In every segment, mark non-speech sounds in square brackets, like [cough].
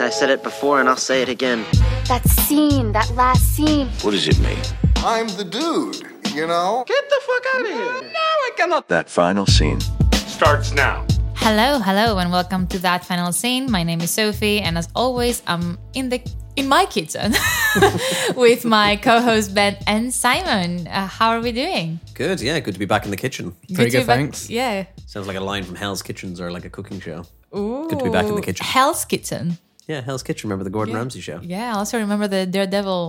I said it before and I'll say it again. That scene, that last scene. What does it mean? I'm the dude, you know? Get the fuck out of here. No, I cannot. That final scene starts now. Hello, hello, and welcome to that final scene. My name is Sophie, and as always, I'm in the in my kitchen [laughs] with my co-host Ben and Simon. Uh, how are we doing? Good, yeah, good to be back in the kitchen. Very to good, be back- thanks. Yeah. Sounds like a line from Hell's Kitchens or like a cooking show. Ooh. Good to be back in the kitchen. Hell's Kitchen. Yeah, Hell's Kitchen. Remember the Gordon Ramsay show? Yeah. I also remember the Daredevil.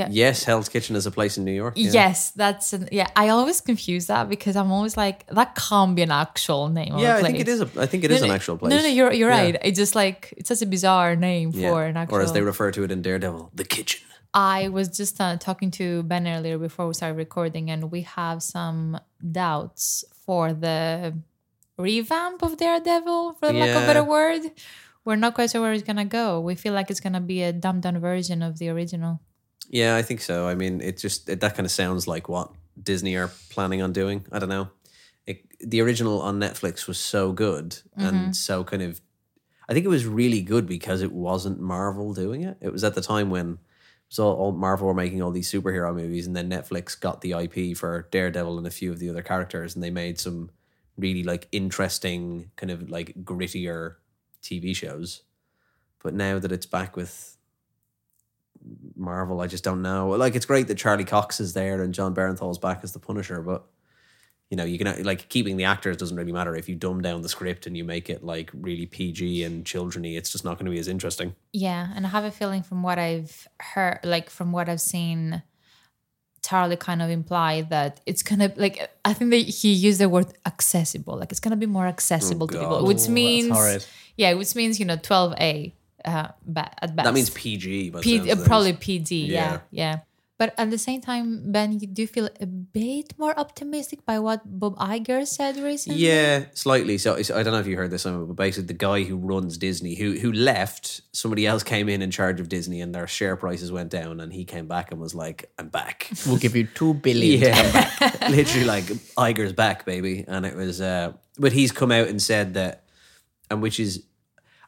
Yeah. Yes, Hell's Kitchen is a place in New York. yeah. Yes, that's an, yeah. I always confuse that because I'm always like that can't be an actual name. Yeah, I think it is. A, I think it is No, an no, actual place. No, no, you're you're Yeah. right. It's just like it's such a bizarre name Yeah. for an actual. Or as they refer to it in Daredevil, the kitchen. I was just uh, talking to Ben earlier before we started recording, and we have some doubts for the revamp of Daredevil, for the lack of a better word. We're not quite sure where it's gonna go. We feel like it's gonna be a dumbed down version of the original. Yeah, I think so. I mean, it just it, that kind of sounds like what Disney are planning on doing. I don't know. It, the original on Netflix was so good and mm-hmm. so kind of. I think it was really good because it wasn't Marvel doing it. It was at the time when it was all, all Marvel were making all these superhero movies, and then Netflix got the IP for Daredevil and a few of the other characters, and they made some really like interesting, kind of like grittier TV shows. But now that it's back with Marvel, I just don't know. Like, it's great that Charlie Cox is there and Jon Bernthal's back as the Punisher, but you know, you can like keeping the actors doesn't really matter if you dumb down the script and you make it like really PG and childreny. It's just not going to be as interesting. Yeah, and I have a feeling from what I've heard, like from what I've seen, Charlie kind of implied that it's gonna like I think that he used the word accessible, like it's gonna be more accessible to people, God. which means yeah, which means you know twelve A uh, ba- at best. That means PG, but P- uh, probably PG. Yeah. Yeah. yeah, But at the same time, Ben, you do feel a bit more optimistic by what Bob Iger said recently. Yeah, slightly. So it's- I don't know if you heard this, Simon, but basically the guy who runs Disney, who who left, somebody else came in in charge of Disney, and their share prices went down, and he came back and was like, "I'm back." We'll give you two billion. Yeah, [laughs] literally like Iger's back, baby. And it was, uh, but he's come out and said that, and which is,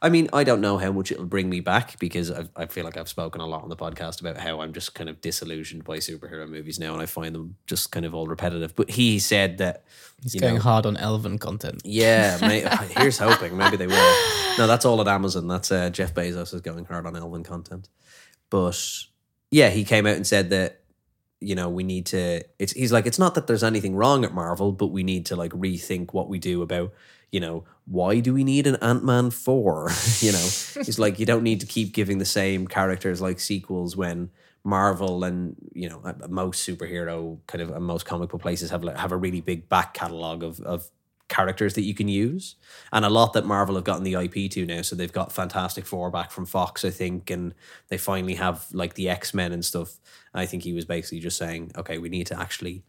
I mean, I don't know how much it'll bring me back because I've, I feel like I've spoken a lot on the podcast about how I'm just kind of disillusioned by superhero movies now, and I find them just kind of all repetitive. But he said that He's going know, hard on Elven content. yeah, [laughs] may, here's hoping. Maybe they will. No, that's all at Amazon. That's uh, Jeff Bezos is going hard on Elven content. But yeah, he came out and said that you know we need to. It's he's like it's not that there's anything wrong at Marvel, but we need to like rethink what we do about you know why do we need an Ant Man four? [laughs] you know, [laughs] he's like you don't need to keep giving the same characters like sequels when. Marvel and you know most superhero kind of and most comic book places have have a really big back catalog of of characters that you can use, and a lot that Marvel have gotten the IP to now. So they've got Fantastic Four back from Fox, I think, and they finally have like the X Men and stuff. I think he was basically just saying, okay, we need to actually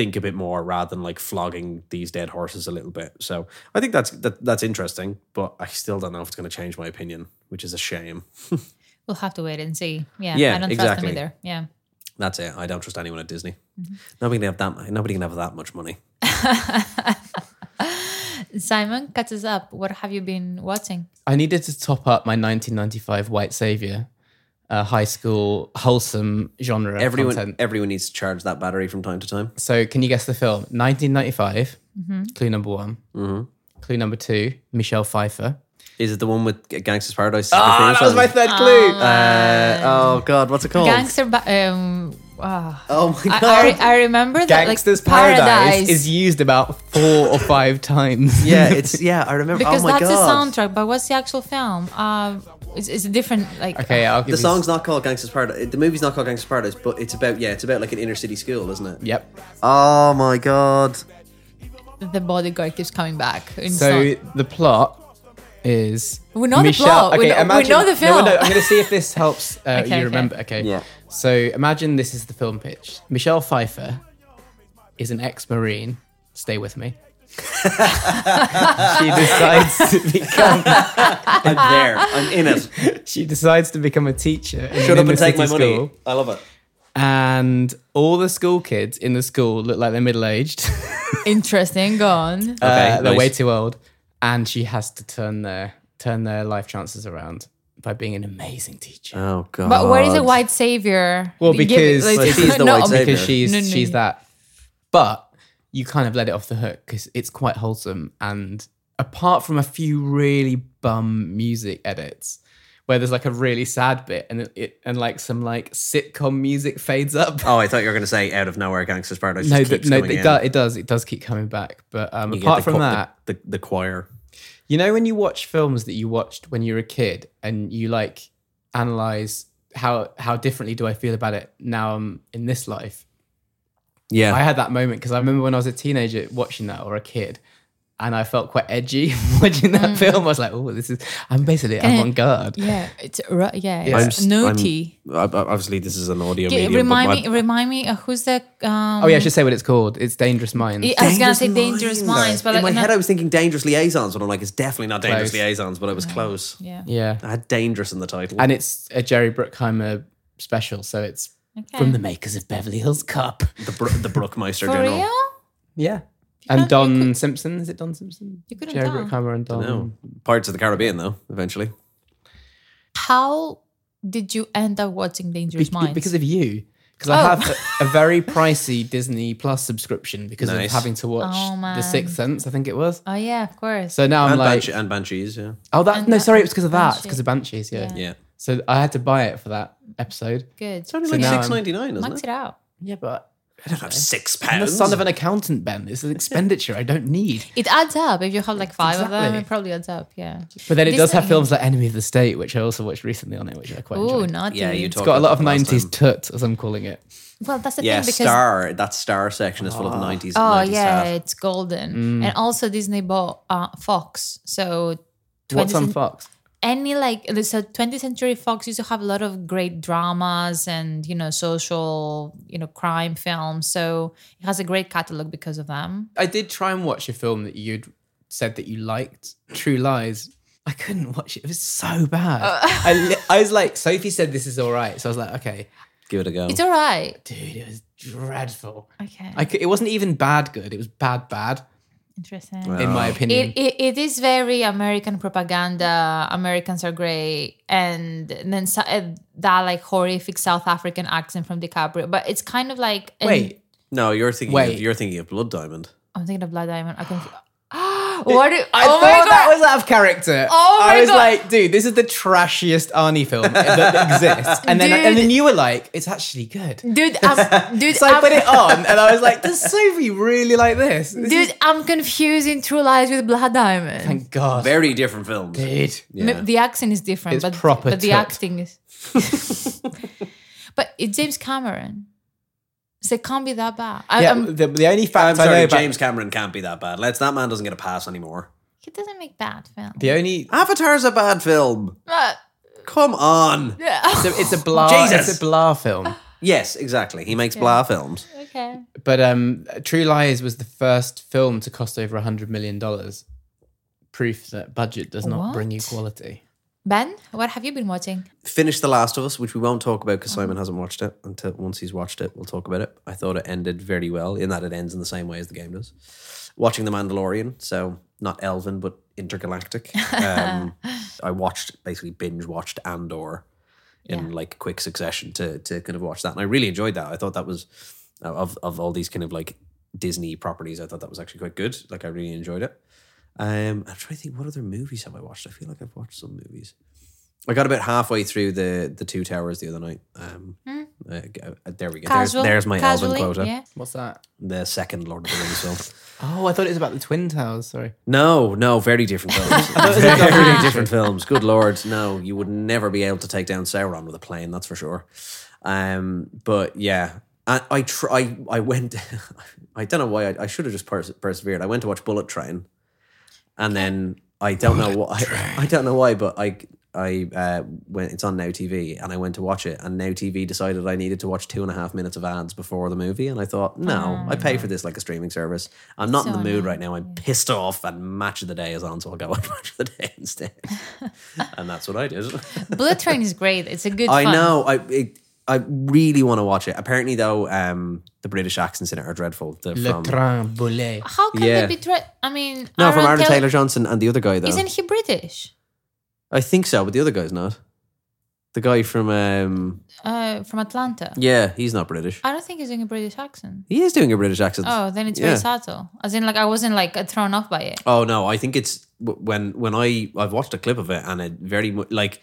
think a bit more rather than like flogging these dead horses a little bit. So I think that's that, that's interesting, but I still don't know if it's going to change my opinion, which is a shame. [laughs] We'll have to wait and see. Yeah, Yeah, I don't exactly. trust him either. Yeah. That's it. I don't trust anyone at Disney. Mm-hmm. Nobody can have that. Nobody can have that much money. [laughs] Simon, cut us up. What have you been watching? I needed to top up my 1995 White Savior, uh, high school wholesome genre Everyone, content. everyone needs to charge that battery from time to time. So, can you guess the film? 1995. Mm-hmm. Clue number one. Mm-hmm. Clue number two. Michelle Pfeiffer. Is it the one with Gangsters Paradise? Ah, that was my third clue. Uh, oh God, what's it called? Gangster. Ba- um, ah. oh my God. I, I, I remember that. Gangster's like, Paradise, is used about four or five [laughs] times. yeah, it's yeah. I remember. because oh my that's God. the soundtrack. But what's the actual film? Um, it's, it's a different like. okay, I'll give The you song's not called Gangsters Paradise. The movie's not called Gangsters Paradise, but it's about yeah, it's about like an inner city school, isn't it? Yep. Oh my God. the bodyguard keeps coming back. in So song. the plot is We know the plot. We know- we know the No, film. no, I'm going to see if this [laughs] helps uh, Okay, you okay. remember. Okay. Yeah. So imagine this is the film pitch. Michelle Pfeiffer is an ex-marine. Stay with me. [laughs] she decides to become. [laughs] I'm there. I'm in it. She decides to become a teacher. in Shut an up and take my inner-city money. school. I love it. And all the school kids in the school look like they're middle-aged. [laughs] interesting. Go on. Uh, they're nice. way too old, and she has to turn their turn their life chances around. by being an amazing teacher. Oh god. But where is the white savior? Well, Give because like- she's the no, white savior. because she's No, no, she's that. But you kind of let it off the hook because it's quite wholesome. And apart from a few really bum music edits, where there's like a really sad bit and it, it and like some like sitcom music fades up. Oh, I thought you were going to say out of nowhere Gangster's Paradise. no, just keeps no, coming it, in. does, it does. It does keep coming back. But um, apart the from that, the, the, the choir. You know when you watch films that you watched when you were a kid and you like analyze how how differently do I feel about it now I'm in this life? Yeah. I had that moment because I remember when I was a teenager watching that or a kid and I felt quite edgy [laughs] watching that film. I was like, oh, this is I'm basically Can I- avant garde. Yeah, it's ru- yeah, Yeah. it's I'm naughty. I'm- obviously, this is an audio G- medium. remind but me, my- remind me, uh, who's the? Um, Oh yeah, I should say what it's called. It's Dangerous Minds. I was gonna say Dangerous Minds, but in like, my no- head, I was thinking Dangerous Liaisons, but I'm like, it's definitely not Dangerous Close. Liaisons, but I was close. yeah, yeah. I had Dangerous in the title. And it's a Jerry Bruckheimer special, so it's okay. from the makers of Beverly Hills Cop. the, Bro- the Brookmeister for General. real. Yeah. can't- And you Don could- Simpson, is it Don Simpson? You couldn't Jerry tell. Bruckheimer and Don. No. Pirates of the Caribbean, though, eventually. How did you end up watching Dangerous Be- Minds? because of you. Because Oh. I have a, a very [laughs] pricey Disney Plus subscription because Nice. of having to watch Oh, The man. Sixth Sense, I think it was. oh yeah, of course. So now I'm and, like, Banshee- and Banshees, yeah. oh, that And no, that- sorry, it was because of that. It's Banshee. because of Banshees, yeah. Yeah. Yeah. So I had to buy it for that episode. Good. It's only So like now I'm- six ninety nine, isn't Max it? it out. Yeah, but I don't have six I'm the pounds. son of an accountant, Ben. This is an [laughs] expenditure I don't need. It adds up if you have like five of them. Exactly. It probably adds up. Yeah. But then it does have Disney- films like Enemy of the State, which I also watched recently on it, which I quite Oh, enjoyed. naughty. Yeah, you It's talked got a lot about of that last 90s time. tut, as I'm calling it. Well, that's the Yeah, thing because Star. That Star section is full of nineties. oh 90s yeah, stuff. it's golden. Mm. And also Disney bought uh, Fox. So 20th What's on Fox? Any like so 20th century fox used to have a lot of great dramas and you know social you know crime films so it has a great catalog because of them I did try and watch a film that you'd said that you liked, True Lies. I couldn't watch it. It was so bad. Uh. [laughs] I, li- I was like, Sophie said this is all right. So I was like, okay. Give it a go. it's all right Dude, it was dreadful. okay I it wasn't even bad good. It was bad bad, interesting in my opinion. it, it, it is very American propaganda. Americans are great, and then so, uh, that like horrific South African accent from DiCaprio. But it's kind of like and Wait, no, you're thinking. Wait. Of, you're thinking of Blood Diamond. I'm thinking of Blood Diamond. I can. What? do- I oh thought that was out of character. Oh my I was God. like, dude, this is the trashiest Arnie film that exists. And then, and then you were like, it's actually good. dude, [laughs] I'm, dude, So I I'm, put it on, and I was like, does Sophie really like this? This is- dude, I'm confusing True Lies with Blood Diamond. thank God, Very different films. dude. Yeah. The accent is different, It's but proper but the tut. acting is. [laughs] but it's James Cameron, so it can't be that bad. I, Yeah, I'm- the, the only I'm fact I know sorry, about James Cameron can't be that bad. Let's. That man doesn't get a pass anymore. he doesn't make bad films. the only Avatar's a bad film. Uh, Come on. yeah. so it's a blah Jesus. [laughs] it's a blah film. [sighs] Yes, exactly. He makes blah films. okay. But um, True Lies was the first film to cost over a hundred million dollars. Proof that budget does not bring you quality. Ben, what have you been watching? Finished The Last of Us, which we won't talk about because Simon hasn't watched it. Until once he's watched it, we'll talk about it. I thought it ended very well in that it ends in the same way as the game does. Watching The Mandalorian, so not Elven but intergalactic. Um, [laughs] I watched basically binge watched Andor in Yeah. like quick succession to to kind of watch that, and I really enjoyed that. I thought that was of of all these kind of like Disney properties. I thought that was actually quite good. Like I really enjoyed it. Um, I'm trying to think what other movies have I watched. I feel like I've watched some movies. I got about halfway through the the Two Towers the other night. Um, uh, uh, there we go. There's, Casual, there's my Elven casually, quota. Yeah. What's that? The second Lord of the Rings film. [laughs] Oh, I thought it was about the Twin Towers. Sorry. No, no, very different [laughs] films. very different films. Good lord, no, you would never be able to take down Sauron with a plane. That's for sure. Um, but yeah, I I try. I went. [laughs] I don't know why. I, I should have just pers- persevered. I went to watch Bullet Train, and then I don't know why. I, [laughs] I don't know why, but I. I uh, went. It's on Now TV, and I went to watch it. And Now TV decided I needed to watch two and a half minutes of ads before the movie, and I thought, no, I pay for this like a streaming service. I'm not in the mood right now. I'm pissed off, and Match of the Day is on, so I'll go [laughs] watch Match of the Day instead. [laughs] and that's what I did. Bullet Train is great. It's a good. I fun. know. I it, I really want to watch it. Apparently, though, um, the British accents in it are dreadful. The, Le from Train Boulet. How can Yeah. they be? Tra- I mean, no, from Aaron Aaron Taylor- Taylor Johnson and the other guy though. Isn't he British? I think so, but the other guy's not. The guy from um Uh, from Atlanta. yeah, he's not British. I don't think he's doing a British accent. He is doing a British accent. Oh, then it's Yeah. very subtle. As in, like I wasn't like thrown off by it. Oh no, I think it's when when I I've watched a clip of it and it very much like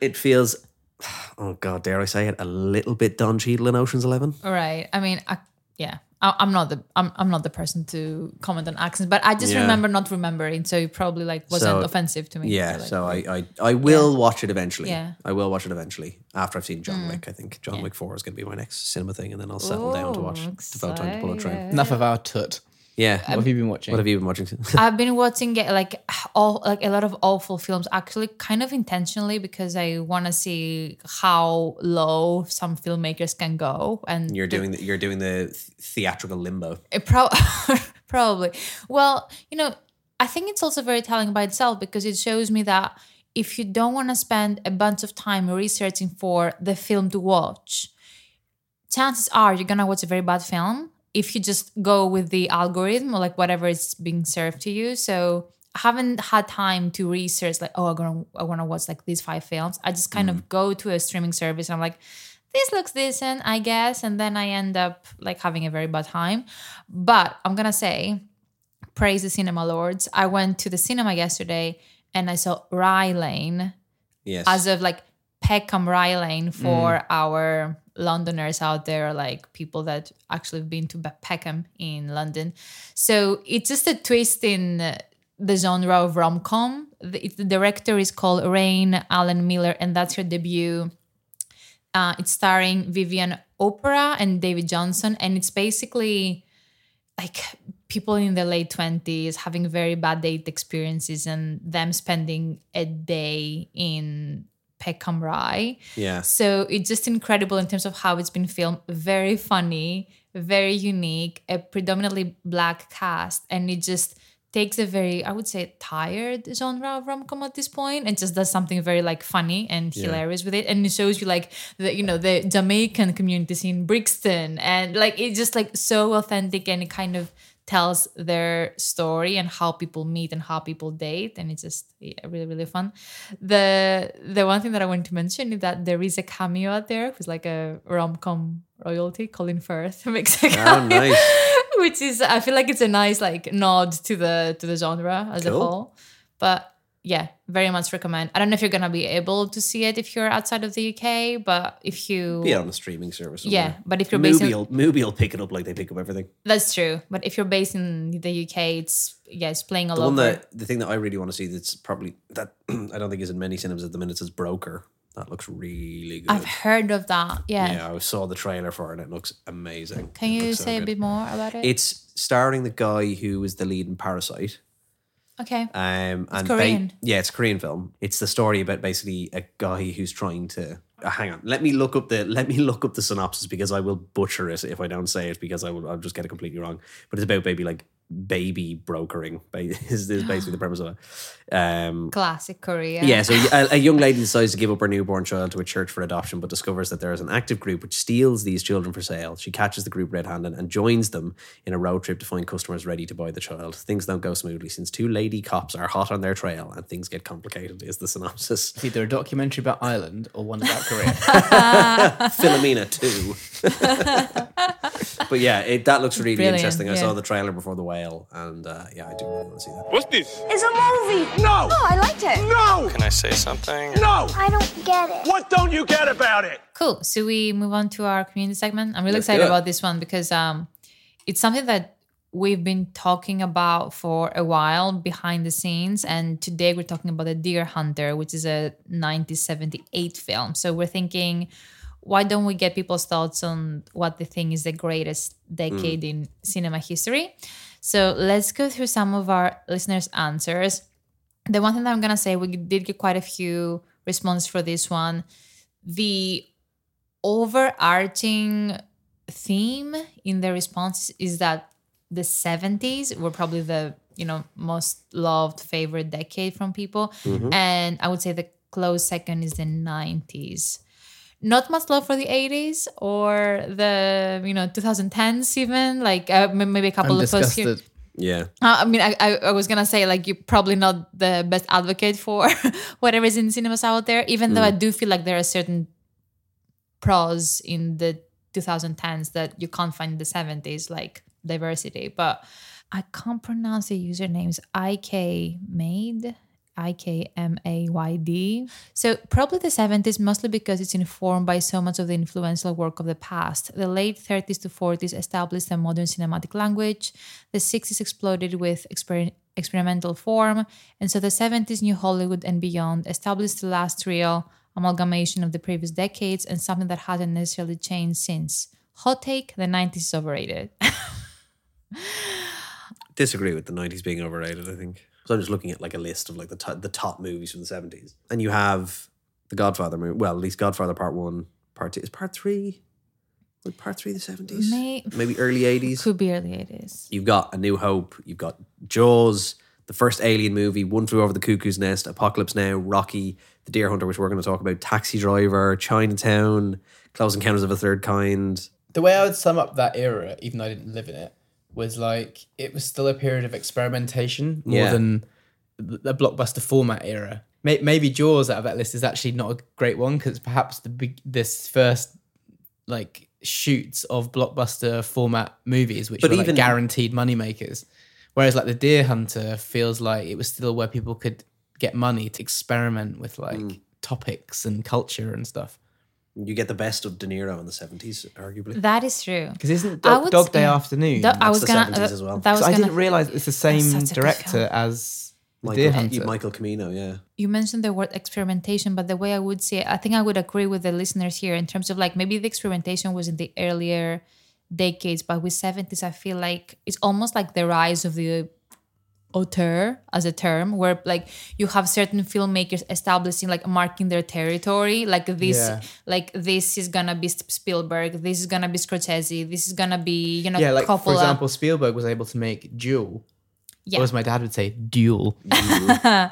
it feels. [sighs] Oh God, dare I say it? A little bit Don Cheadle in Ocean's Eleven. Right. I mean, I, yeah. I, I'm not the I'm, I'm not the person to comment on accents, but I just Yeah. remember not remembering, so it probably like wasn't So, offensive to me. Yeah, like, so I, I I will watch it eventually. Yeah. I will watch it eventually after I've seen John Mm. Wick. I think John Wick Four is going to be my next cinema thing, and then I'll settle down to watch Ooh, Devote Time to Bullet Train. Enough of our tut. Yeah, What have you been watching? what have you been watching? [laughs] I've been watching like all like a lot of awful films actually kind of intentionally because I want to see how low some filmmakers can go and you're doing the, you're doing the theatrical limbo. It pro- [laughs] probably. Well, you know, I think it's also very telling by itself because it shows me that if you don't want to spend a bunch of time researching for the film to watch, chances are you're gonna watch a very bad film if you just go with the algorithm or like whatever is being served to you. So I haven't had time to research like, oh, I'm gonna I wanna watch like these five films. I just kind of mm. go to a streaming service and I'm like, this looks decent, I guess. And then I end up like having a very bad time. But I'm gonna say, praise the cinema lords. I went to the cinema yesterday and I saw Rye Lane Yes, as of like Peckham Rye Lane for mm. our Londoners out there, like people that actually have been to Peckham in London. So it's just a twist in uh, the genre of rom com. The, the director is called Raine Allen-Miller, and that's her debut. Uh, it's starring Vivian Oparah and David Jonsson, and it's basically like people in their late 20s having very bad date experiences and them spending a day in Peckham Rye. yeah, So it's just incredible in terms of how it's been filmed. Very funny, very unique, a predominantly black cast, and it just takes a very, I would say, tired genre of rom com at this point, and just does something very like funny and hilarious with it, and it shows you like the you know the Jamaican communities in Brixton, and like it's just like so authentic, and kind of tells their story and how people meet and how people date and it's just yeah, really really fun. The the one thing that i wanted to mention is that there is a cameo out there who's like a rom-com royalty colin firth makes a Oh, cameo nice. [laughs] which is i feel like it's a nice like nod to the to the genre as a whole. But yeah very much recommend i don't know if you're gonna be able to see it if you're outside of the uk but if you Be on a streaming service. yeah somewhere. but if you're based Mubi will, Mubi will pick it up like they pick up everything. that's true. But if you're based in the UK, it's yeah, it's playing all The over. that the thing that I really want to see that's probably that [clears throat] I don't think is in many cinemas at the minute is Broker. That looks really good. I've heard of that. Yeah. yeah, I saw the trailer for it and it looks amazing. Can you looks so say a bit more about it? It's starring the guy who was the lead in Parasite. Okay. Um, and Korean. yeah, it's a Korean film. It's the story about basically a guy who's trying to. Uh, hang on, let me look up the let me [laughs] look up the synopsis because I will butcher it if I don't say it because I will I'll just get it completely wrong. But it's about baby like baby brokering. [laughs] Is, is basically the [gasps] premise of it. Um, Classic Korea. yeah, so a, a young lady [laughs] decides to give up her newborn child to a church for adoption, but discovers that there is an active group which steals these children for sale. She catches the group red handed and joins them in a road trip to find customers ready to buy the child. Things don't go smoothly since two lady cops are hot on their trail and things get complicated, is the synopsis. It's either a documentary about Ireland or one about Korea. [laughs] Philomena 2. but yeah, it, that looks really Brilliant, interesting. I yeah. saw the trailer before The Whale, and uh, yeah, I do really want to see that. What's this? It's a movie. No! Oh, I liked it. No! Can I say something? No! I don't get it. What don't you get about it? Cool. So we move on to our community segment. I'm really Let's excited about this one because um, it's something that we've been talking about for a while behind the scenes. And today we're talking about The Deer Hunter, which is a 1978 film. So we're thinking, why don't we get people's thoughts on what they think is the greatest decade in cinema history? So let's go through some of our listeners' answers. The one thing that I'm gonna say, we did get quite a few responses for this one. The overarching theme in the responses is that the 70s were probably the you know most loved favorite decade from people mm-hmm. and i would say the close second is the 90s not much love for the 80s or the you know 2010s even like uh, maybe a couple I'm of us here. Yeah. Uh, I mean, I, I, I was gonna say like you're probably not the best advocate for [laughs] whatever is in cinemas out there. Even though I do feel like there are certain pros in the 2010s that you can't find in the 70s, like diversity. But I can't pronounce the usernames. IK Made. I K M A Y D. So, probably the 70s, mostly because it's informed by so much of the influential work of the past. The late 30s to 40s established a modern cinematic language. The 60s exploded with exper- experimental form. And so, the 70s, New Hollywood and beyond established the last real amalgamation of the previous decades and something that hasn't necessarily changed since. Hot take the 90s is overrated. [laughs] Disagree with the 90s being overrated, I think. So I'm just looking at like a list of like the, to- the top movies from the 70s. And you have the Godfather movie. Well, at least Godfather Part 1, Part 2. Is Part 3? Was Part 3 the 70s? May- Maybe early 80s? Could be early 80s. You've got A New Hope, you've got Jaws, the first Alien movie, One Flew Over the Cuckoo's Nest, Apocalypse Now, Rocky, The Deer Hunter, which we're going to talk about, Taxi Driver, Chinatown, Close Encounters of a Third Kind. the way I would sum up that era, even though I didn't live in it, was like it was still a period of experimentation more Yeah. than the blockbuster format era. Maybe Jaws out of that list is actually not a great one because perhaps the big, this first like shoots of blockbuster format movies, which But were like even- guaranteed money makers. Whereas like the Deer Hunter feels like it was still where people could get money to experiment with like Mm. topics and culture and stuff. You get the best of De Niro in the 70s, arguably. That is true. Because isn't I Dog, would- Dog Day yeah. Afternoon? That- I was the gonna. 70s uh, as well. That was I gonna, didn't realize it's the same such director as Michael, Deer Hunter. Michael Cimino, yeah. you mentioned the word experimentation, but the way I would say it, I think I would agree with the listeners here in terms of like maybe the experimentation was in the earlier decades, but with 70s, I feel like it's almost like the rise of the auteur as a term where like you have certain filmmakers establishing like marking their territory like this Yeah. like this is gonna be Spielberg this is gonna be Scorsese this is gonna be you know yeah, like Coppola for example, Spielberg was able to make Duel, yeah or as my dad would say, Duel. [laughs] uh,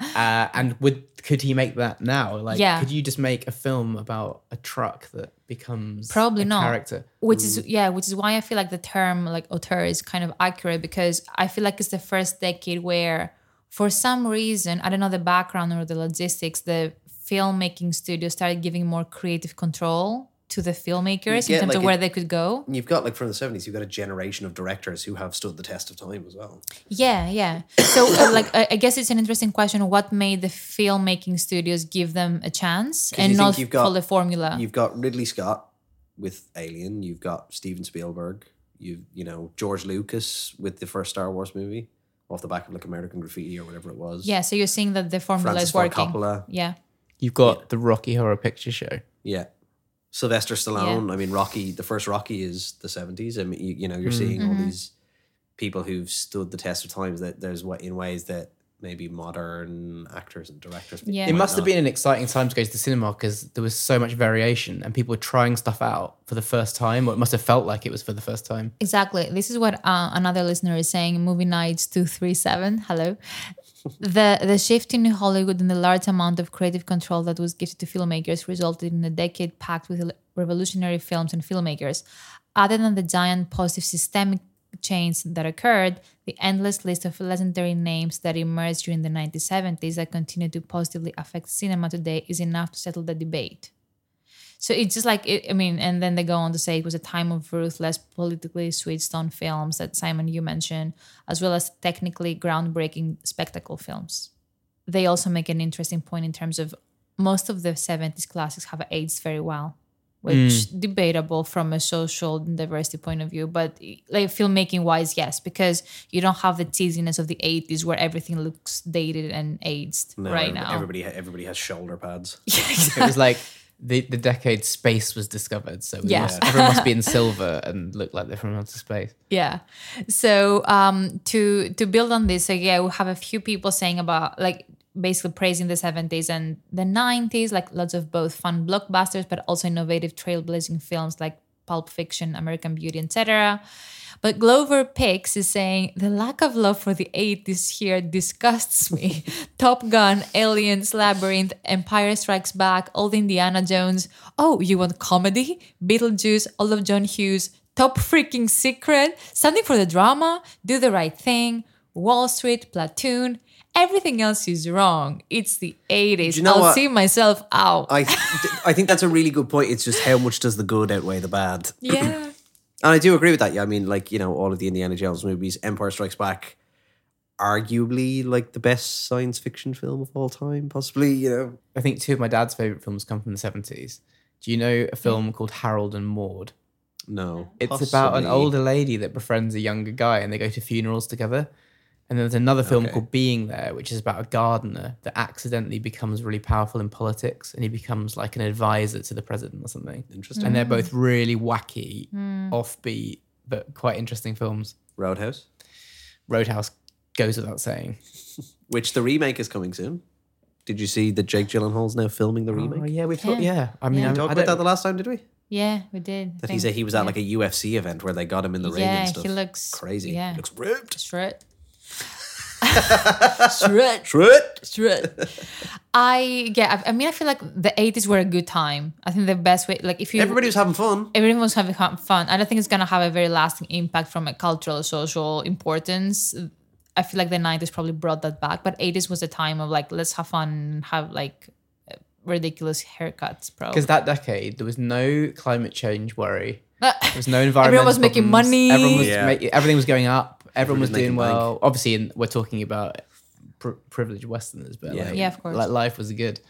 and would could he make that now? Like, Yeah. could you just make a film about a truck that becomes Probably a not. character? which is yeah which is why i feel like the term like auteur is kind of accurate because i feel like it's the first decade where for some reason i don't know the background or the logistics the filmmaking studio started giving more creative control to the filmmakers You in terms like, of a- where they could go And you've got, like, from the 70s, you've got a generation of directors who have stood the test of time as well. yeah yeah so uh, like I, I guess it's an interesting question what made the filmmaking studios give them a chance and you not you've got- follow the formula You've got Ridley Scott with Alien. You've got Steven Spielberg. You've you know George Lucas with the first Star Wars movie off the back of like American Graffiti or whatever it was. yeah so you're seeing that the formula Francis is working Coppola. yeah You've got the Rocky Horror Picture Show. Yeah. Sylvester Stallone. I mean, Rocky. The first Rocky is the seventies. I mean, you, you know, you're seeing Mm-hmm. all these people who've stood the test of times. That there's what in ways that maybe modern actors and directors. Yeah. It Might must have been an exciting time to go to the cinema because there was so much variation and people were trying stuff out for the first time, or it must have felt like it was for the first time. Exactly. This is what uh, another listener is saying. Movie nights two three seven. Hello. The the shift in Hollywood and the large amount of creative control that was gifted to filmmakers resulted in a decade packed with revolutionary films and filmmakers. Other than the giant positive systemic change that occurred, the endless list of legendary names that emerged during the 1970s that continue to positively affect cinema today is enough to settle the debate. So it's just like it, I mean, and then they go on to say it was a time of ruthless, politically switched on films that Simon you mentioned, as well as technically groundbreaking spectacle films. They also make an interesting point in terms of most of the 70s classics have aged very well, which hmm. debatable from a social diversity point of view, but like filmmaking wise, yes, because you don't have the cheesiness of the 80s where everything looks dated and aged No, right now. Everybody, everybody has shoulder pads. [laughs] It was like the, the decade space was discovered. So Yeah. must- everyone must be in silver and look like they're from outer space. Yeah. So um to to build on this, so yeah, we have a few people saying about like basically praising the 70s and the 90s, like lots of both fun blockbusters, but also innovative trailblazing films like Pulp Fiction, American Beauty, etc. But Glover Pix is saying the lack of love for the 80s here disgusts me. [laughs] Top Gun, Aliens, Labyrinth, Empire Strikes Back, Old Indiana Jones. Oh, you want comedy? Beetlejuice, all of John Hughes, Top Freaking Secret, something for the drama, Do the Right Thing, Wall Street, Platoon. Everything else is wrong. It's the 80s. you know I'll what? see myself out. I I think that's a really good point. It's just how much does the good outweigh the bad? yeah. And I do agree with that. Yeah, I mean, like you know, all of the Indiana Jones movies, Empire Strikes Back, arguably like the best science fiction film of all time, possibly. You know, I think two of my dad's favorite films come from the 70s. Do you know a film called Harold and Maude? no, It's about an older lady that befriends a younger guy and they go to funerals together. And then there's another film Okay. called Being There, which is about a gardener that accidentally becomes really powerful in politics and he becomes like an advisor to the president or something. Interesting. And they're both mm. really wacky, hmm. offbeat, but quite interesting films. Roadhouse, Roadhouse goes without saying. [laughs] which the remake is coming soon. Did you see that Jake Gyllenhaal's now filming the oh, remake? Oh, yeah, we thought, Yeah. yeah. I mean, Yeah. I, We talked about that the last time, did we? Yeah, we did. That he said he was at like a UFC event where they got him in the ring Yeah, and he looks- crazy. yeah. He looks ripped. Shred. Shred. Shred. Shred. I yeah. I I mean, I feel like the eighties were a good time. I think the best way, like if you Everybody was having fun. everyone was having ha- fun. I don't think it's gonna have a very lasting impact from a cultural, social importance. I feel like the nineties probably brought that back, but eighties was a time of like let's have fun, have like ridiculous haircuts, bro. because that decade, there was no climate change worry. [laughs] There was no environmental was making money. Everyone was Yeah. ma- everything was going up. Everyone was doing making well. Obviously, in, we're talking about pr- privileged Westerners, but Yeah. like, Yeah, of course. like life was good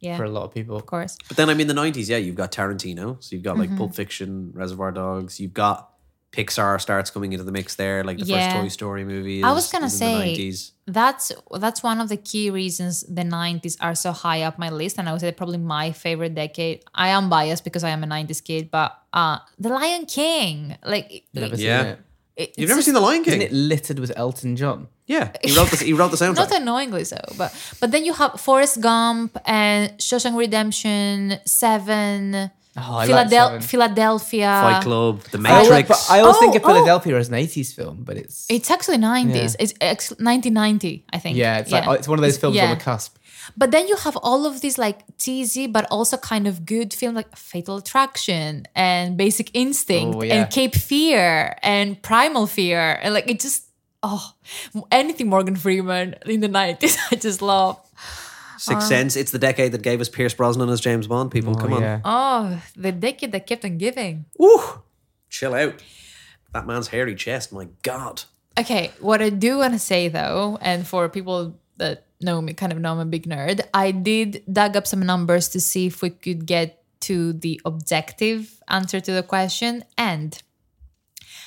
yeah, for a lot of people. Of course. But then I mean the nineties, yeah, you've got Tarantino. So you've got Mm-hmm. like Pulp Fiction, Reservoir Dogs, you've got Pixar starts coming into the mix there, like the Yeah. first Toy Story movie. I was gonna is the say 90s. that's that's one of the key reasons the 90s are so high up my list and i would say probably my favorite decade i am biased because i am a 90s kid but uh the lion king like Never seen Yeah. It. it- You've never just seen The Lion King? Isn't it littered with Elton John? Yeah, he [laughs] wrote the he wrote the soundtrack. not annoyingly so but but then you have forrest gump and shawshank redemption seven Oh, I like Philadel- Seven. philadelphia Fight Club, The I always, Matrix. but I always oh, think of Oh, oh. Philadelphia as an 80s film, but it's it's actually 90s Yeah. it's 1990 i think yeah, it's like it's one of those films on the cusp. But then you have all of these like cheesy but also kind of good films like Fatal Attraction and Basic Instinct Oh, yeah. and Cape Fear and Primal Fear and like it just oh anything Morgan Freeman in the 90s [laughs] I just love. Sixth uh, Sense. It's the decade that gave us Pierce Brosnan as James Bond. People, oh, come on, yeah. Oh, the decade that kept on giving. Woo! chill out. That man's hairy chest. My God. Okay, what I do want to say though, and for people that know me, kind of know I'm a big nerd, I did dug up some numbers to see if we could get to the objective answer to the question. And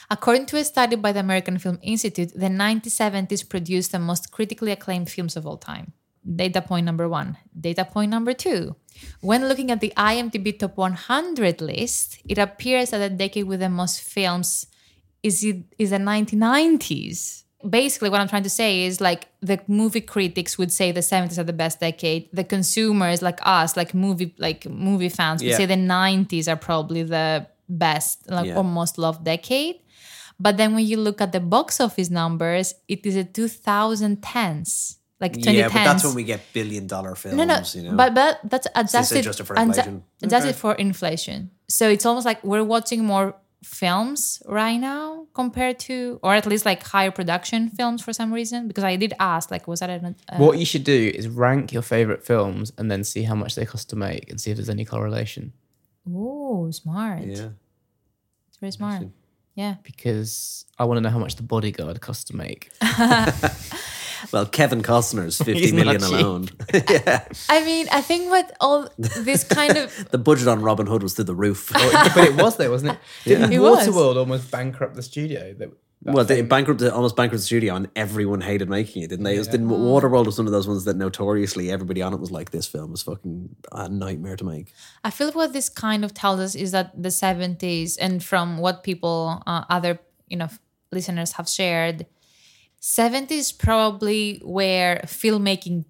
according to a study by the American Film Institute, the 1970s produced the most critically acclaimed films of all time. Data point number one. Data point number two. When looking at the IMDb Top 100 list, it appears that the decade with the most films is is the 1990s. Basically, what I'm trying to say is like the movie critics would say the 70s are the best decade. The consumers, like us, like movie like movie fans, would Yeah. say the 90s are probably the best, like Yeah. or most loved decade. But then when you look at the box office numbers, it is a 2010s, like 2010s. Yeah, but that's when we get billion dollar films. No, no, you know? but but that's adjusted. adjusted for inflation? adjusted for inflation. So it's almost like we're watching more films right now compared to, or at least like higher production films for some reason. Because I did ask, like, was that an? Uh, What you should do is rank your favorite films and then see how much they cost to make and see if there's any correlation. oh smart. yeah. It's very smart. Yeah. Because I want to know how much The Bodyguard cost to make. [laughs] [laughs] Well, Kevin Costner's [laughs] fifty He's not million cheap. alone. [laughs] I mean, I think what all this kind of [laughs] the budget on Robin Hood was through the roof. but it was though, wasn't it? Didn't It was. Waterworld almost bankrupt the studio? That, that well, they bankrupted, almost bankrupted the studio, and everyone hated making it, didn't they? It was, didn't, Waterworld was one of those ones that notoriously everybody on it was like, "This film is fucking a nightmare to make." I feel what this kind of tells us is that the 70s, and from what people, uh, other you know, listeners have shared, 70s probably where filmmaking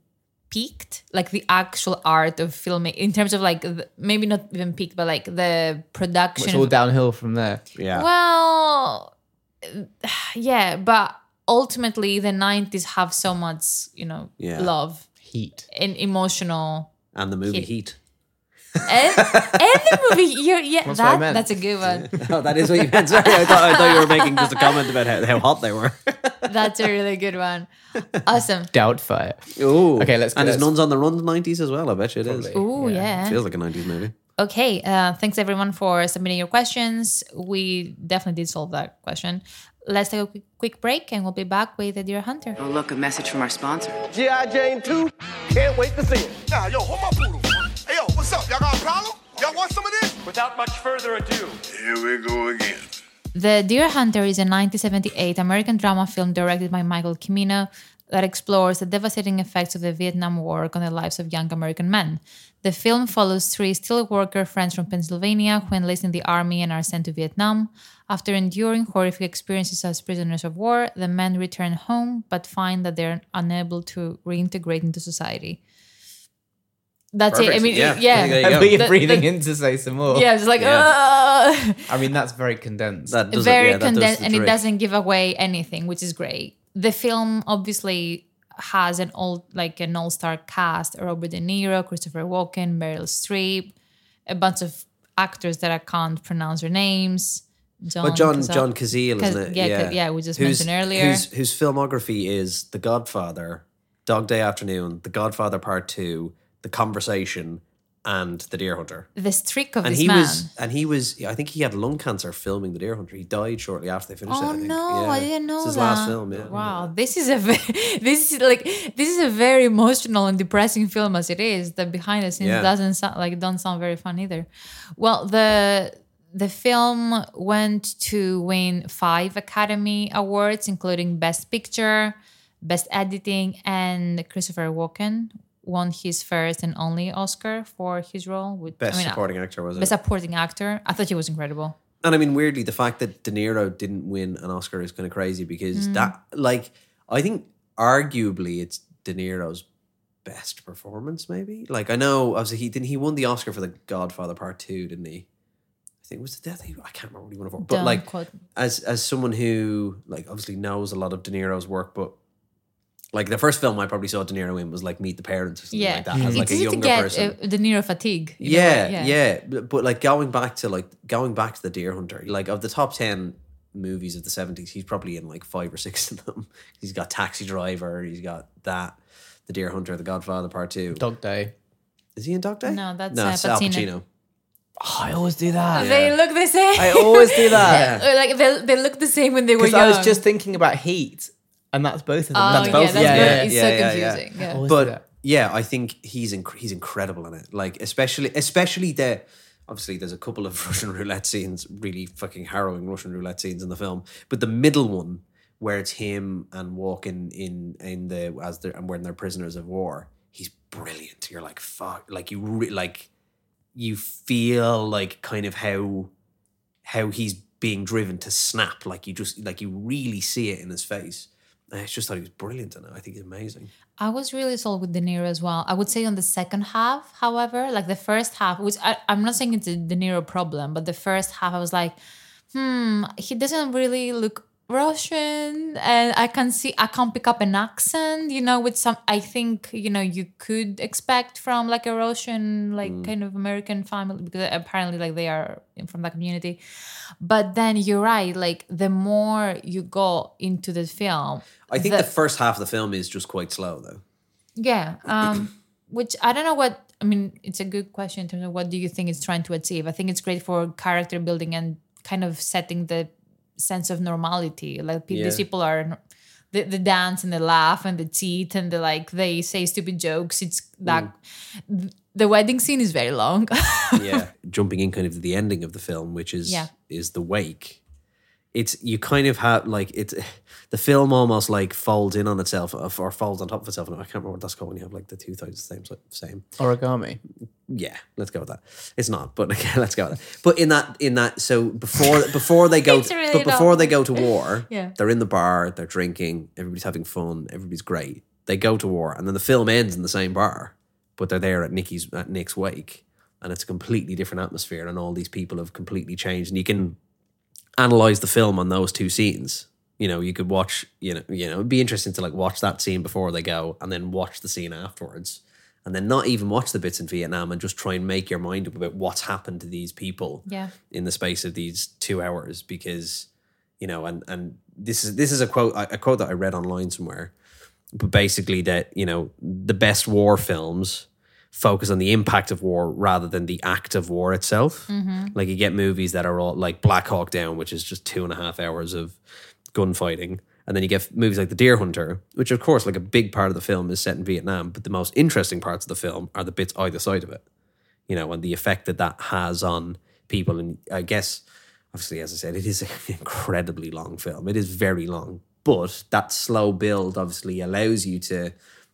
peaked, like the actual art of filmmaking, in terms of like the, maybe not even peaked, but like the production. It's all of- downhill from there. Yeah, well, [sighs] yeah, but ultimately the 90s have so much, you know, Yeah. love Heat. and emotional and the movie Hit. Heat. and, and the movie [laughs] yeah That's that, that's a good one [laughs] oh, that is what you meant. Sorry, I thought, I thought you were making just a comment about how, how hot they were. [laughs] That's a really good one. Awesome. Doubtfire. Oh, Okay, let's go- And it's let's- Nuns on the Run the nineties as well. I bet you it is. Probably. Oh yeah. Feels like a nineties movie. Okay. Uh, thanks everyone for submitting your questions. We definitely did solve that question. Let's take a quick, quick break, and we'll be back with the Deer Hunter. Oh, look, a message from our sponsor. G.I. Jane 2, can't wait to see it. Nah, yo, hold my poodle. Hey, yo, what's up? Y'all got a problem? Y'all want some of this? Without much further ado, Here we go again. The Deer Hunter is a 1978 American drama film directed by Michael Cimino that explores the devastating effects of the Vietnam War on the lives of young American men. The film follows three steelworker friends from Pennsylvania who enlist in the army and are sent to Vietnam. After enduring horrific experiences as prisoners of war, the men return home but find that they're unable to reintegrate into society. That's it. I mean, Yeah. yeah. There you go. you're The- breathing the- in to say some more. Yeah, it's like, Yeah. I mean, that's very condensed. That does very it, yeah, that does condensed the and it doesn't give away anything which is great the film obviously has an old like an all-star cast robert de niro christopher walken meryl streep a bunch of actors that i can't pronounce their names john But John Cazale- John Cazale, Caz- isn't it? yeah, Ca- yeah, we just Whose- mentioned earlier. Whose, whose filmography is The Godfather, Dog Day Afternoon, The Godfather Part Two, The Conversation, and The Deer Hunter. the streak of And this he man was, and he was. I think he had lung cancer filming The Deer Hunter. He died shortly after they finished it. Oh I think. no! Yeah. I didn't know It's his that. last film. Yeah. Wow, this is a very, [laughs] this is like this is a very emotional and depressing film as it is. The behind the scenes Yeah. doesn't sound like don't sound very fun either. Well, the the film went to win five Academy Awards, including Best Picture, Best Editing, and Christopher Walken won his first and only Oscar for his role. With Best I mean, uh, supporting actor was it? Best supporting actor. I thought he was incredible. And I mean, weirdly, the fact that De Niro didn't win an Oscar is kind of crazy because Mm. that, like, I think arguably it's De Niro's best performance. Maybe, like, I know obviously he didn't. He won the Oscar for The Godfather Part Two, didn't he? I think it was the death. I can't remember what he won it for. But Don't like, quote- as as someone who like obviously knows a lot of De Niro's work, but. Like the first film I probably saw De Niro in was like Meet the Parents or something Yeah, like that as like it's a easy to younger get person. uh, De Niro fatigue. you know, Yeah, yeah, But, but like going back to like going back to the Deer Hunter, like of the top ten movies of the seventies, he's probably in like five or six [laughs] of them. He's got Taxi Driver, he's got that, The Deer Hunter, The Godfather Part Two. Dog Day. Is he in Dog Day? No, that's, no, uh, Al Pacino. Pacino. Oh, I always do that. They look the same. I always do that. [laughs] Uh, like they, they look the same when they were young. I was just thinking about Heat, and that's both of them. Oh, that's yeah, both that's of them. good. yeah, It's yeah, so yeah, yeah. confusing. Yeah. Always But yeah, I think he's inc- he's incredible in it. Like especially especially the obviously there's a couple of [laughs] Russian roulette scenes, really fucking harrowing Russian roulette scenes in the film. But the middle one where it's him and Walken in in the as they're and when they're prisoners of war, he's brilliant. You're like fuck, like you re- like you feel like kind of how how he's being driven to snap. Like you just like you really see it in his face. I just thought he was brilliant in it. I think he's amazing. I was really sold with De Niro as well. I would say on the second half, however, like the first half, which I, I'm not saying it's a De Niro problem, but the first half, I was like, hmm, he doesn't really look Russian, and I can see I can't pick up an accent. You know, with some, I think you know you could expect from like a Russian, like Mm. kind of American family because apparently like they are from that community. But then you're right. Like the more you go into the film, I think the, first half of the film is just quite slow, though. yeah. Um, [coughs] which I don't know what I mean. It's a good question in terms of what do you think it's trying to achieve. I think it's great for character building and kind of setting the sense of normality. Like pe- these people are the, the dance and the laugh and the cheat and the like they say stupid jokes. It's that mm. the wedding scene is very long. [laughs] yeah, jumping in kind of the ending of the film, which is Yeah. is the wake. It's you kind of have like it's the film almost like folds in on itself or or folds on top of itself. And I can't remember what that's called when you have like the two sides same same. Origami. Yeah, let's go with that. It's not, but [laughs] okay, let's go with that. But in that in that so before before they go [laughs] It's really but before not. they go to war, [laughs] Yeah. they're in the bar, they're drinking, everybody's having fun, everybody's great. They go to war, and then the film ends in the same bar, but they're there at Nicky's at Nick's wake, and it's a completely different atmosphere, and all these people have completely changed, and you can analyze the film on those two scenes. You know, you could watch, you know, you know, it'd be interesting to like watch that scene before they go, and then watch the scene afterwards, and then not even watch the bits in Vietnam, and just try and make your mind up about what's happened to these people yeah. in the space of these two hours because you know and and this is this is a quote a quote that I read online somewhere, but basically that you know the best war films focus on the impact of war rather than the act of war itself. Mm-hmm. Like you get movies that are all like Black Hawk Down, which is just two and a half hours of gunfighting. And then you get movies like The Deer Hunter, which of course, like a big part of the film is set in Vietnam, but the most interesting parts of the film are the bits either side of it, you know, and the effect that that has on people. And I guess, obviously, as I said, it is [laughs] an incredibly long film. It is very long, but that slow build obviously allows you to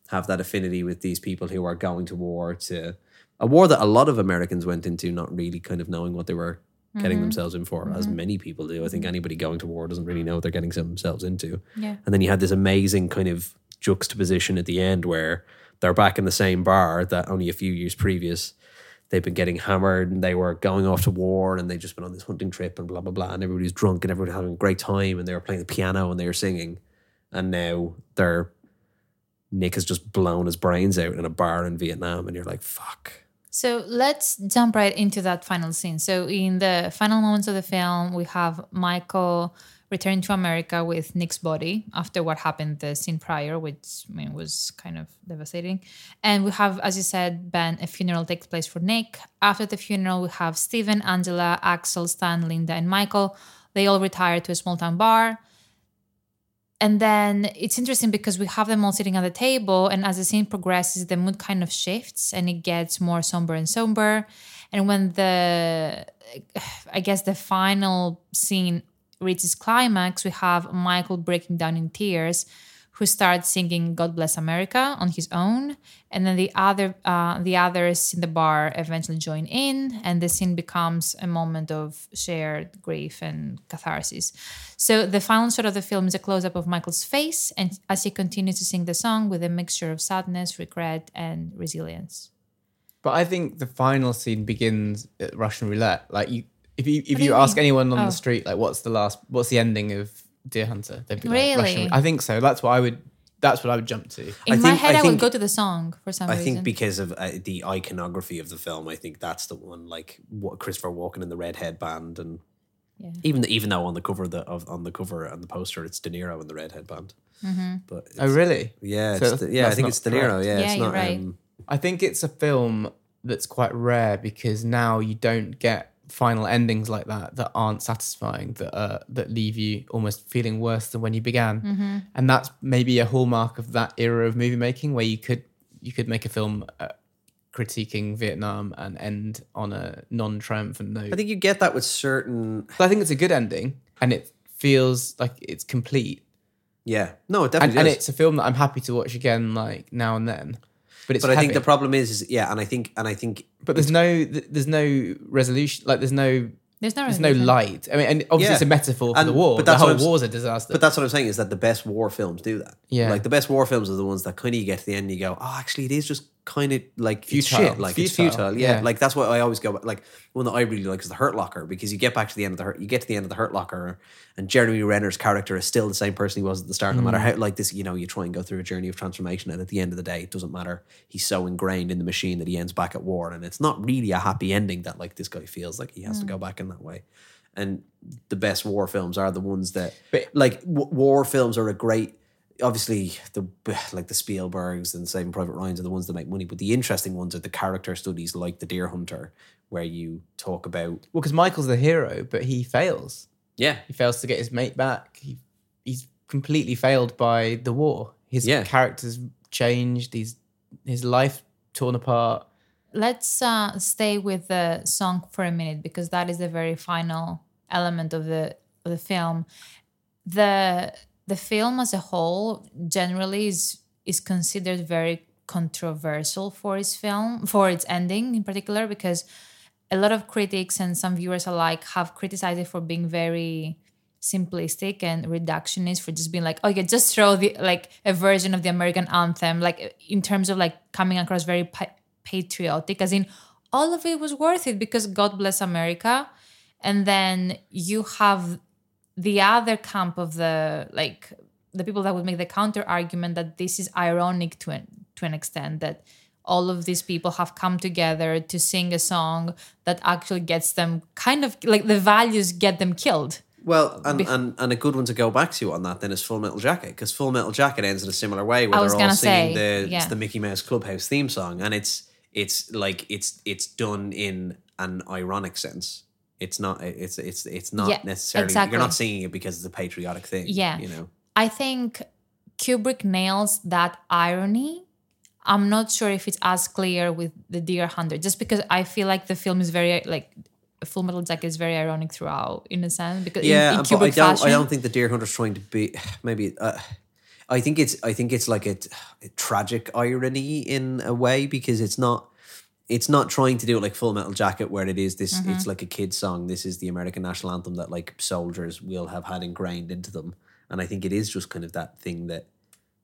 have that affinity with these people who are going to war to a war that a lot of Americans went into not really kind of knowing what they were getting mm-hmm. themselves in for, as mm-hmm. many people do. I think mm-hmm. anybody going to war doesn't really mm. know what they're getting themselves into. Yeah. And then you had this amazing kind of juxtaposition at the end where they're back in the same bar that only a few years previous they've been getting hammered and they were going off to war and they've just been on this hunting trip and blah blah blah and everybody's drunk and everybody having a great time and they were playing the piano and they were singing and now they're Nick has just blown his brains out in a bar in Vietnam and you're like fuck So let's jump right into that final scene. So in the final moments of the film, we have Michael returning to America with Nick's body after what happened the scene prior, which I mean was kind of devastating. And we have, as you said, Ben, a funeral takes place for Nick. After the funeral, we have Stephen, Angela, Axel, Stan, Linda, and Michael. They all retire to a small town bar. And then it's interesting because we have them all sitting at the table, and as the scene progresses, the mood kind of shifts and it gets more somber and somber. And when the, I guess, the final scene reaches climax, we have Michael breaking down in tears, who starts singing "God Bless America" on his own, and then the other, uh, the others in the bar eventually join in, and the scene becomes a moment of shared grief and catharsis. So the final shot of the film is a close up of Michael's face, and as he continues to sing the song with a mixture of sadness, regret, and resilience. But I think the final scene begins at Russian roulette. Like you, if you if you, you ask mean? anyone on Oh. the street, like what's the last, what's the ending of Deer Hunter? They'd be like, Really? Russian- I think so. That's what I would. That's what I would jump to. In I my think- head, I I, think- would go to the song for some I reason. think because of uh, the iconography of the film, I think that's the one. Like what Christopher Walken in the red headband, and Yeah. even even though on the cover of the of, on the cover and the poster, it's De Niro in the red headband. Mm-hmm. But Oh really? Yeah, So it's the, yeah. I that's think not it's De Niro. correct. Yeah, Yeah, it's you're not. right. Um, I think it's a film that's quite rare because now you don't get final endings like that that aren't satisfying that uh, that leave you almost feeling worse than when you began Mm-hmm. and that's maybe a hallmark of that era of movie making where you could you could make a film uh, critiquing Vietnam and end on a non-triumphant note I think you get that with certain. but I think it's a good ending and it feels like it's complete Yeah, no, it definitely and is. it's a film that I'm happy to watch again like now and then but it's but I think the problem is, is, yeah, and I think, and I think, but there's no there's no resolution like there's no there's no There's no light. I mean, and obviously Yeah. it's a metaphor for And- the war. but the whole what I'm war's a disaster. but that's what I'm saying is that the best war films do that. Yeah. like the best war films are the ones that kind of you get to the end, and you go, oh, actually, it is just kind of like it's Futile. shit. Like It's it's futile, futile. Yeah. yeah. like that's what I always go. Like one that I really like is the Hurt Locker because you get back to the end of the Hurt, you get to the end of the Hurt Locker, and Jeremy Renner's character is still the same person he was at the start. No matter Mm. how like this, you know, you try and go through a journey of transformation, and at the end of the day, it doesn't matter. He's so ingrained in the machine that he ends back at war, and it's not really a happy ending that like this guy feels like he has to go back in that way. And the best war films are the ones that, But- like, w- war films are a great. Obviously, the [sighs] like the Spielbergs and Saving Private Ryan's are the ones that make money, but the interesting ones are the character studies, like the Deer Hunter, where you talk about well, because Michael's the hero, but he fails. yeah, He fails to get his mate back. He, he's completely failed by the war. His Yeah. character's changed. He's his life torn apart. Let's uh, stay with the song for a minute because that is the very final element of the of the film. The the film as a whole generally is is considered very controversial for its film for its ending in particular because a lot of critics and some viewers alike have criticized it for being very simplistic and reductionist for just being like oh yeah just throw the like a version of the american anthem like in terms of like coming across very pa- patriotic as in all of it was worth it because god bless america and then you have the other camp of the like the people that would make the counter argument that this is ironic to an to an extent that all of these people have come together to sing a song that actually gets them kind of like the values get them killed Well, and, and and a good one to go back to on that then is Full Metal Jacket because Full Metal Jacket ends in a similar way where they're all singing say, the yeah. the Mickey Mouse Clubhouse theme song, and it's it's like it's it's done in an ironic sense. It's not it's it's it's not Yeah, necessarily exactly. you're not singing it because it's a patriotic thing. Yeah. you know. I think Kubrick nails that irony. I'm not sure if it's as clear with the Deer Hunter, just because I feel like the film is very like Full Metal Jacket is very ironic throughout, in a sense. Because in- Yeah, in, but I don't. fashion, I don't think the Deer Hunter's trying to be. Maybe. Uh, I think it's. I think it's like a, a tragic irony in a way because it's not. It's not trying to do it like Full Metal Jacket, where it is this. Mm-hmm. It's like a kid's song. This is the American national anthem that like soldiers will have had ingrained into them, and I think it is just kind of that thing that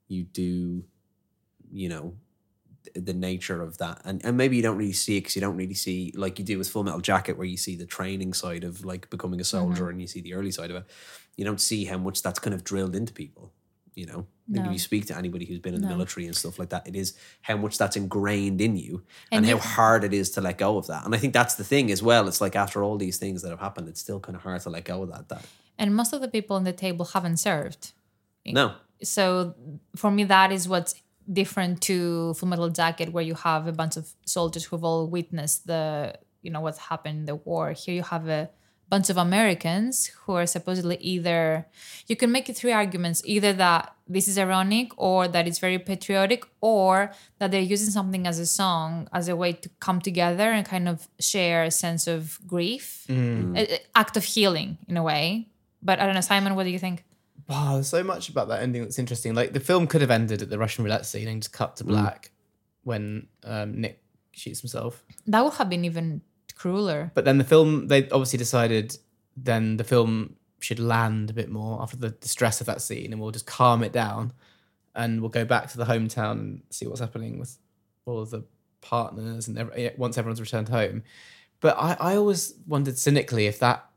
you do. You know, the nature of that, and and maybe you don't really see it because you don't really see like you do with Full Metal Jacket, where you see the training side of like becoming a soldier, and you see the early side of it. You don't see how much that's kind of drilled into people. You know, I think No. if you speak to anybody who's been in the military and stuff like that, it is how much that's ingrained in you, and, And how hard it is to let go of that. And I think that's the thing as well. It's like after all these things that have happened, it's still kind of hard to let go of that. That and most of the people on the table haven't served. no, so for me that is what's different to Full Metal Jacket where you have a bunch of soldiers who've all witnessed the you know what's happened in the war here you have a bunch of Americans who are supposedly either you can make three arguments either that this is ironic or that it's very patriotic or that they're using something as a song as a way to come together and kind of share a sense of grief Mm. a- a act of healing in a way but I don't know Simon what do you think Wow, there's so much about that ending that's interesting. Like the film could have ended at the Russian roulette scene and just cut to black when um, Nick shoots himself. that would have been even crueler But then the film, they obviously decided then the film should land a bit more after the, the stress of that scene, and we'll just calm it down, and we'll go back to the hometown and see what's happening with all of the partners and every, once everyone's returned home. But I, I always wondered cynically if that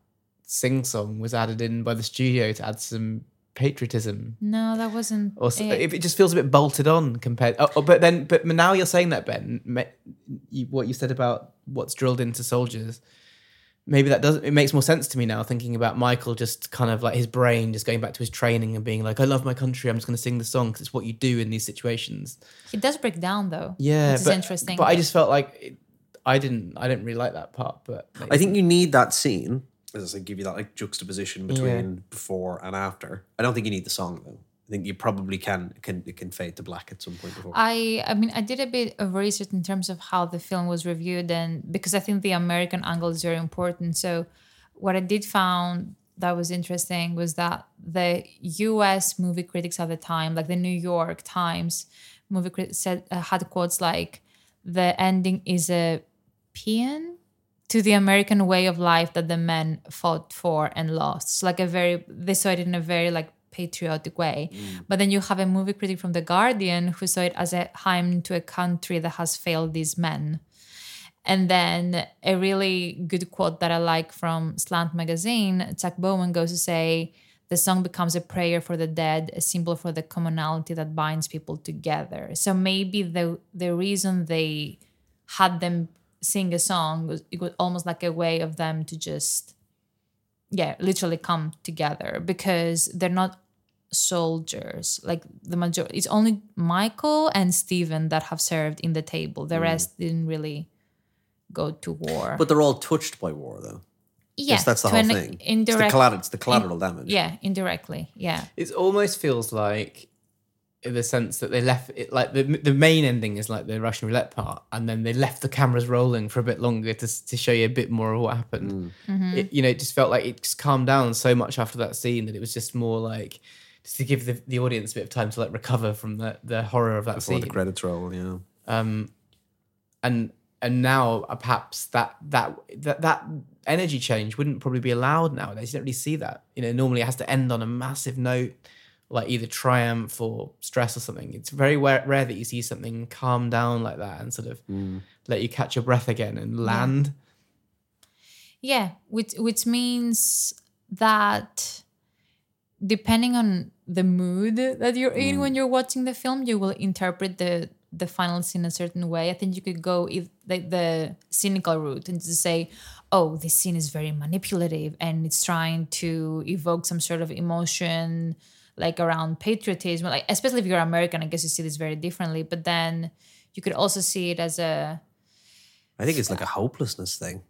sing song was added in by the studio to add some patriotism No, that wasn't. or s- it. if it just feels a bit bolted on compared. Oh, oh, but then, but now you're saying that Ben, me- you, what you said about what's drilled into soldiers, maybe that doesn't. It makes more sense to me now, thinking about Michael just kind of like his brain just going back to his training and being like, "I love my country. I'm just going to sing the song because it's what you do in these situations." He does break down though. Yeah, which is but, interesting. But I just felt like it, I didn't. I didn't really like that part. But I think you need that scene. As I said, give you that like juxtaposition between Yeah. before and after. I don't think you need the song though. I think you probably can can it can fade to black at some point before. I I mean I did a bit of research in terms of how the film was reviewed and because I think the American angle is very important. So what I did found that was interesting was that the US movie critics at the time, like the New York Times movie critics said uh, had quotes like the ending is a paean to the American way of life that the men fought for and lost. It's like a very they saw it in a very like patriotic way. Mm. But then you have a movie critic from The Guardian who saw it as a hymn to a country that has failed these men. And then a really good quote that I like from Slant Magazine, Chuck Bowman goes to say, the song becomes a prayer for the dead, a symbol for the commonality that binds people together. So maybe the the reason they had them sing a song was it was almost like a way of them to just yeah, literally come together because they're not soldiers. Like the majority it's only Michael and Stephen that have served in the table. The mm. rest didn't really go to war. but they're all touched by war though. yes, that's the whole an thing. Indirect, it's the collateral, it's the collateral damage. Yeah, indirectly. Yeah. It almost feels like in the sense that they left it like the the main ending is like the Russian roulette part, and then they left the cameras rolling for a bit longer to to show you a bit more of what happened. It, you know, it just felt like it just calmed down so much after that scene that it was just more like just to give the, the audience a bit of time to like recover from the the horror of that Before scene. the credits roll, yeah. um, and and now uh, perhaps that that that that energy change wouldn't probably be allowed nowadays. You don't really see that. You know, normally it has to end on a massive note, like either triumph or stress or something. It's very rare, rare that you see something calm down like that and sort of mm. let you catch your breath again and land. Yeah, which which means that depending on the mood that you're in mm. when you're watching the film, you will interpret the the final scene a certain way. I think you could go if like the cynical route and just say, "Oh, this scene is very manipulative and it's trying to evoke some sort of emotion, like around patriotism." Like especially if you're American, I guess you see this very differently. But then you could also see it as a I think it's like a hopelessness thing.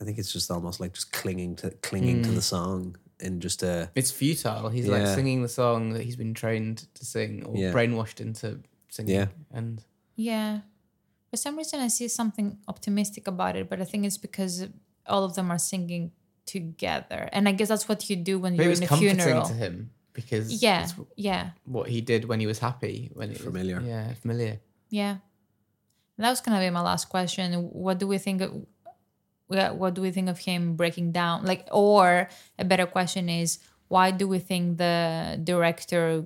I think it's just almost like just clinging to clinging to the mm. song and just a. It's futile. He's like singing the song that he's been trained to sing or Yeah. brainwashed into singing. Yeah. And Yeah. For some reason, I see something optimistic about it, but I think it's because all of them are singing together. And I guess that's what you do when but you're was in a comforting funeral. to him because Yeah. it's Yeah. what he did when he was happy. When it was- Familiar. yeah, familiar. Yeah. That was going to be my last question. What do we think? Of, yeah, what do we think of him breaking down? Like, or a better question is, why do we think the director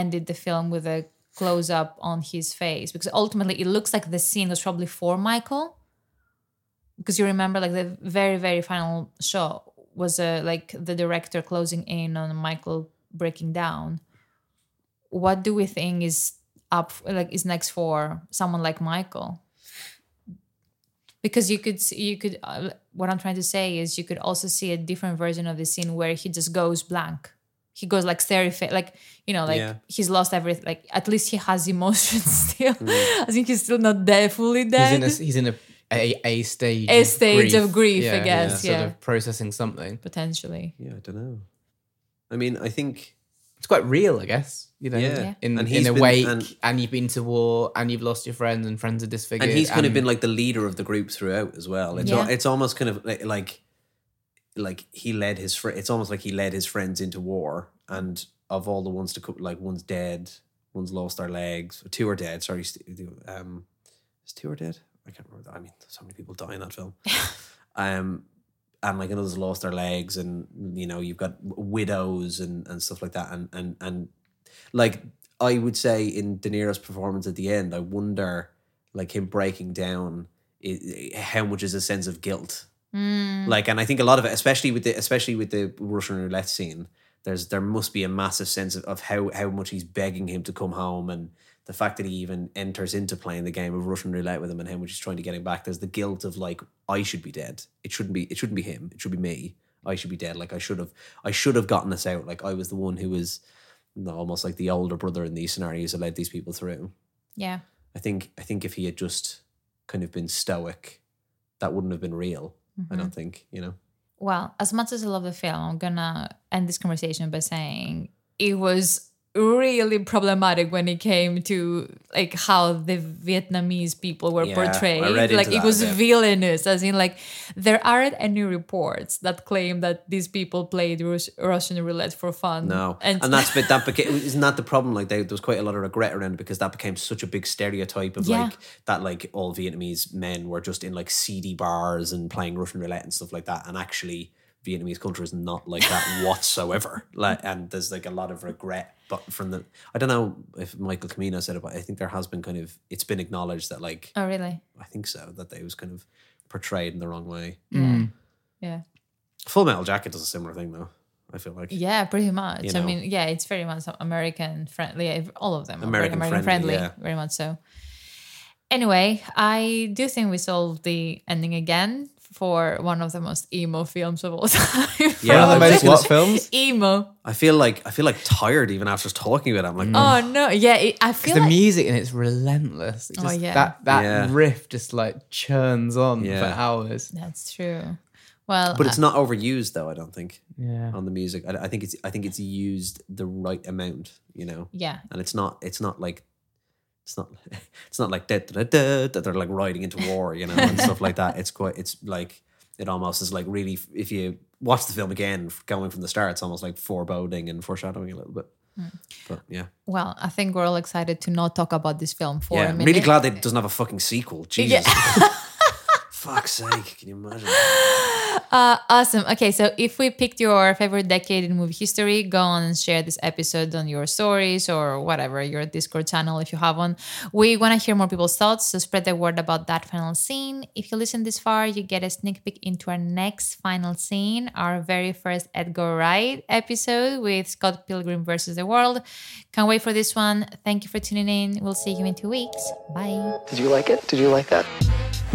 ended the film with a close up on his face? Because ultimately, it looks like the scene was probably for Michael. Because you remember, like the very, very final shot was uh, like the director closing in on Michael breaking down. What do we think is up like is next for someone like Michael? Because you could see, you could uh, what I'm trying to say is you could also see a different version of the scene where he just goes blank. He goes like terrified, like you know, like Yeah. he's lost everything. Like at least he has emotions [laughs] still. I think he's still not dead, fully dead. He's in a he's in a a, a stage A of stage of grief, I Yeah, guess, sort yeah. of processing something. potentially. yeah, I don't know. I mean, I think It's quite real, I guess. You know, Yeah. Yeah. in And in a been- wake, and- and, you've been to war, and you've lost your friends, and friends are disfigured. and he's kind of been like the leader of the group throughout as well. It's Yeah. al- it's almost kind of like, like like he led his fr- it's almost like he led his friends into war and of all the ones to co- like one's dead, one's lost their legs, two are dead. Sorry, st- um, is two are dead? I can't remember. That. I mean, so many people die in that film. [laughs] um, and like another's lost their legs, and you know you've got widows and and stuff like that, and and and like I would say in De Niro's performance at the end, I wonder like him breaking down i- i- how much is a sense of guilt like and i think a lot of it especially with the especially with the russian roulette scene there's there must be a massive sense of, of how how much he's begging him to come home and the fact that he even enters into playing the game of russian roulette with him and how much he's trying to get him back. There's the guilt of like i should be dead. It shouldn't be it shouldn't be him. It should be me. I should be dead. Like i should have i should have gotten this out. Like i was the one who was almost like the older brother in these scenarios that led these people through. Yeah. I think I think if he had just kind of been stoic, that wouldn't have been real. I don't mm-hmm. think, you know. Well, as much as I love the film, I'm gonna end this conversation by saying it was really problematic when it came to like how the Vietnamese people were Yeah, portrayed. like it was bit. villainous, as in like there aren't any reports that claim that these people played Rus- Russian roulette for fun. No, and, that's but that became isn't that the problem? Like they, there was quite a lot of regret around it because that became such a big stereotype of Yeah. like that like all Vietnamese men were just in like seedy bars and playing Russian roulette and stuff like that, and actually Vietnamese culture is not like that [laughs] whatsoever. Like, and there's like a lot of regret, but from the I don't know if Michael Cimino said it, but I think there has been kind of it's been acknowledged that like oh really? I think so that they was kind of portrayed in the wrong way. Yeah. Hmm. Full Metal Jacket does a similar thing though. I feel like Yeah, pretty much. You I mean, yeah, it's very much American friendly. All of them American very American friendly, friendly, yeah. very much so. Anyway, I do think we solved the ending again for one of the most emo films of all [laughs] time. Yeah, One of the most gonna what films? emo. I feel like I feel like tired even after talking about it. I'm like, Oh no, yeah, it, I feel the music and it's relentless. It Oh, just, yeah. That that Yeah. riff just like churns on Yeah. for hours. that's true. Well, but it's uh, not overused though. I don't think Yeah. on the music. I, I think it's I think it's used the right amount. You know, yeah, and it's not it's not like it's not [laughs] it's not like da, that they're like riding into war, you know, and stuff like that. It's quite it's like it almost is like really if you watch the film again going from the start, it's almost like foreboding and foreshadowing a little bit. Hmm. But yeah, well, I think we're all excited to not talk about this film for yeah, a I'm minute. really glad that it doesn't have a fucking sequel. Jesus, [laughs] fuck's sake, can you imagine? [laughs] Uh, awesome. Okay, so if we picked your favorite decade in movie history, go on and share this episode on your stories or whatever, your Discord channel if you have one. We want to hear more people's thoughts, so spread the word about that final scene. If you listen this far, you get a sneak peek into our next final scene, our very first Edgar Wright episode with Scott Pilgrim versus the World. Can't wait for this one. Thank you for tuning in. We'll see you in two weeks. Bye. Did you like it? Did you like that?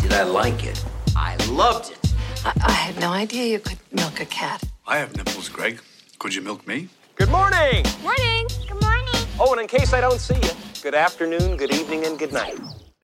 Did I like it? I loved it. I, I had no idea you could milk a cat. I have nipples, Greg. Could you milk me? Good morning. Morning. Good morning. Oh, and in case I don't see you, good afternoon, good evening, and good night.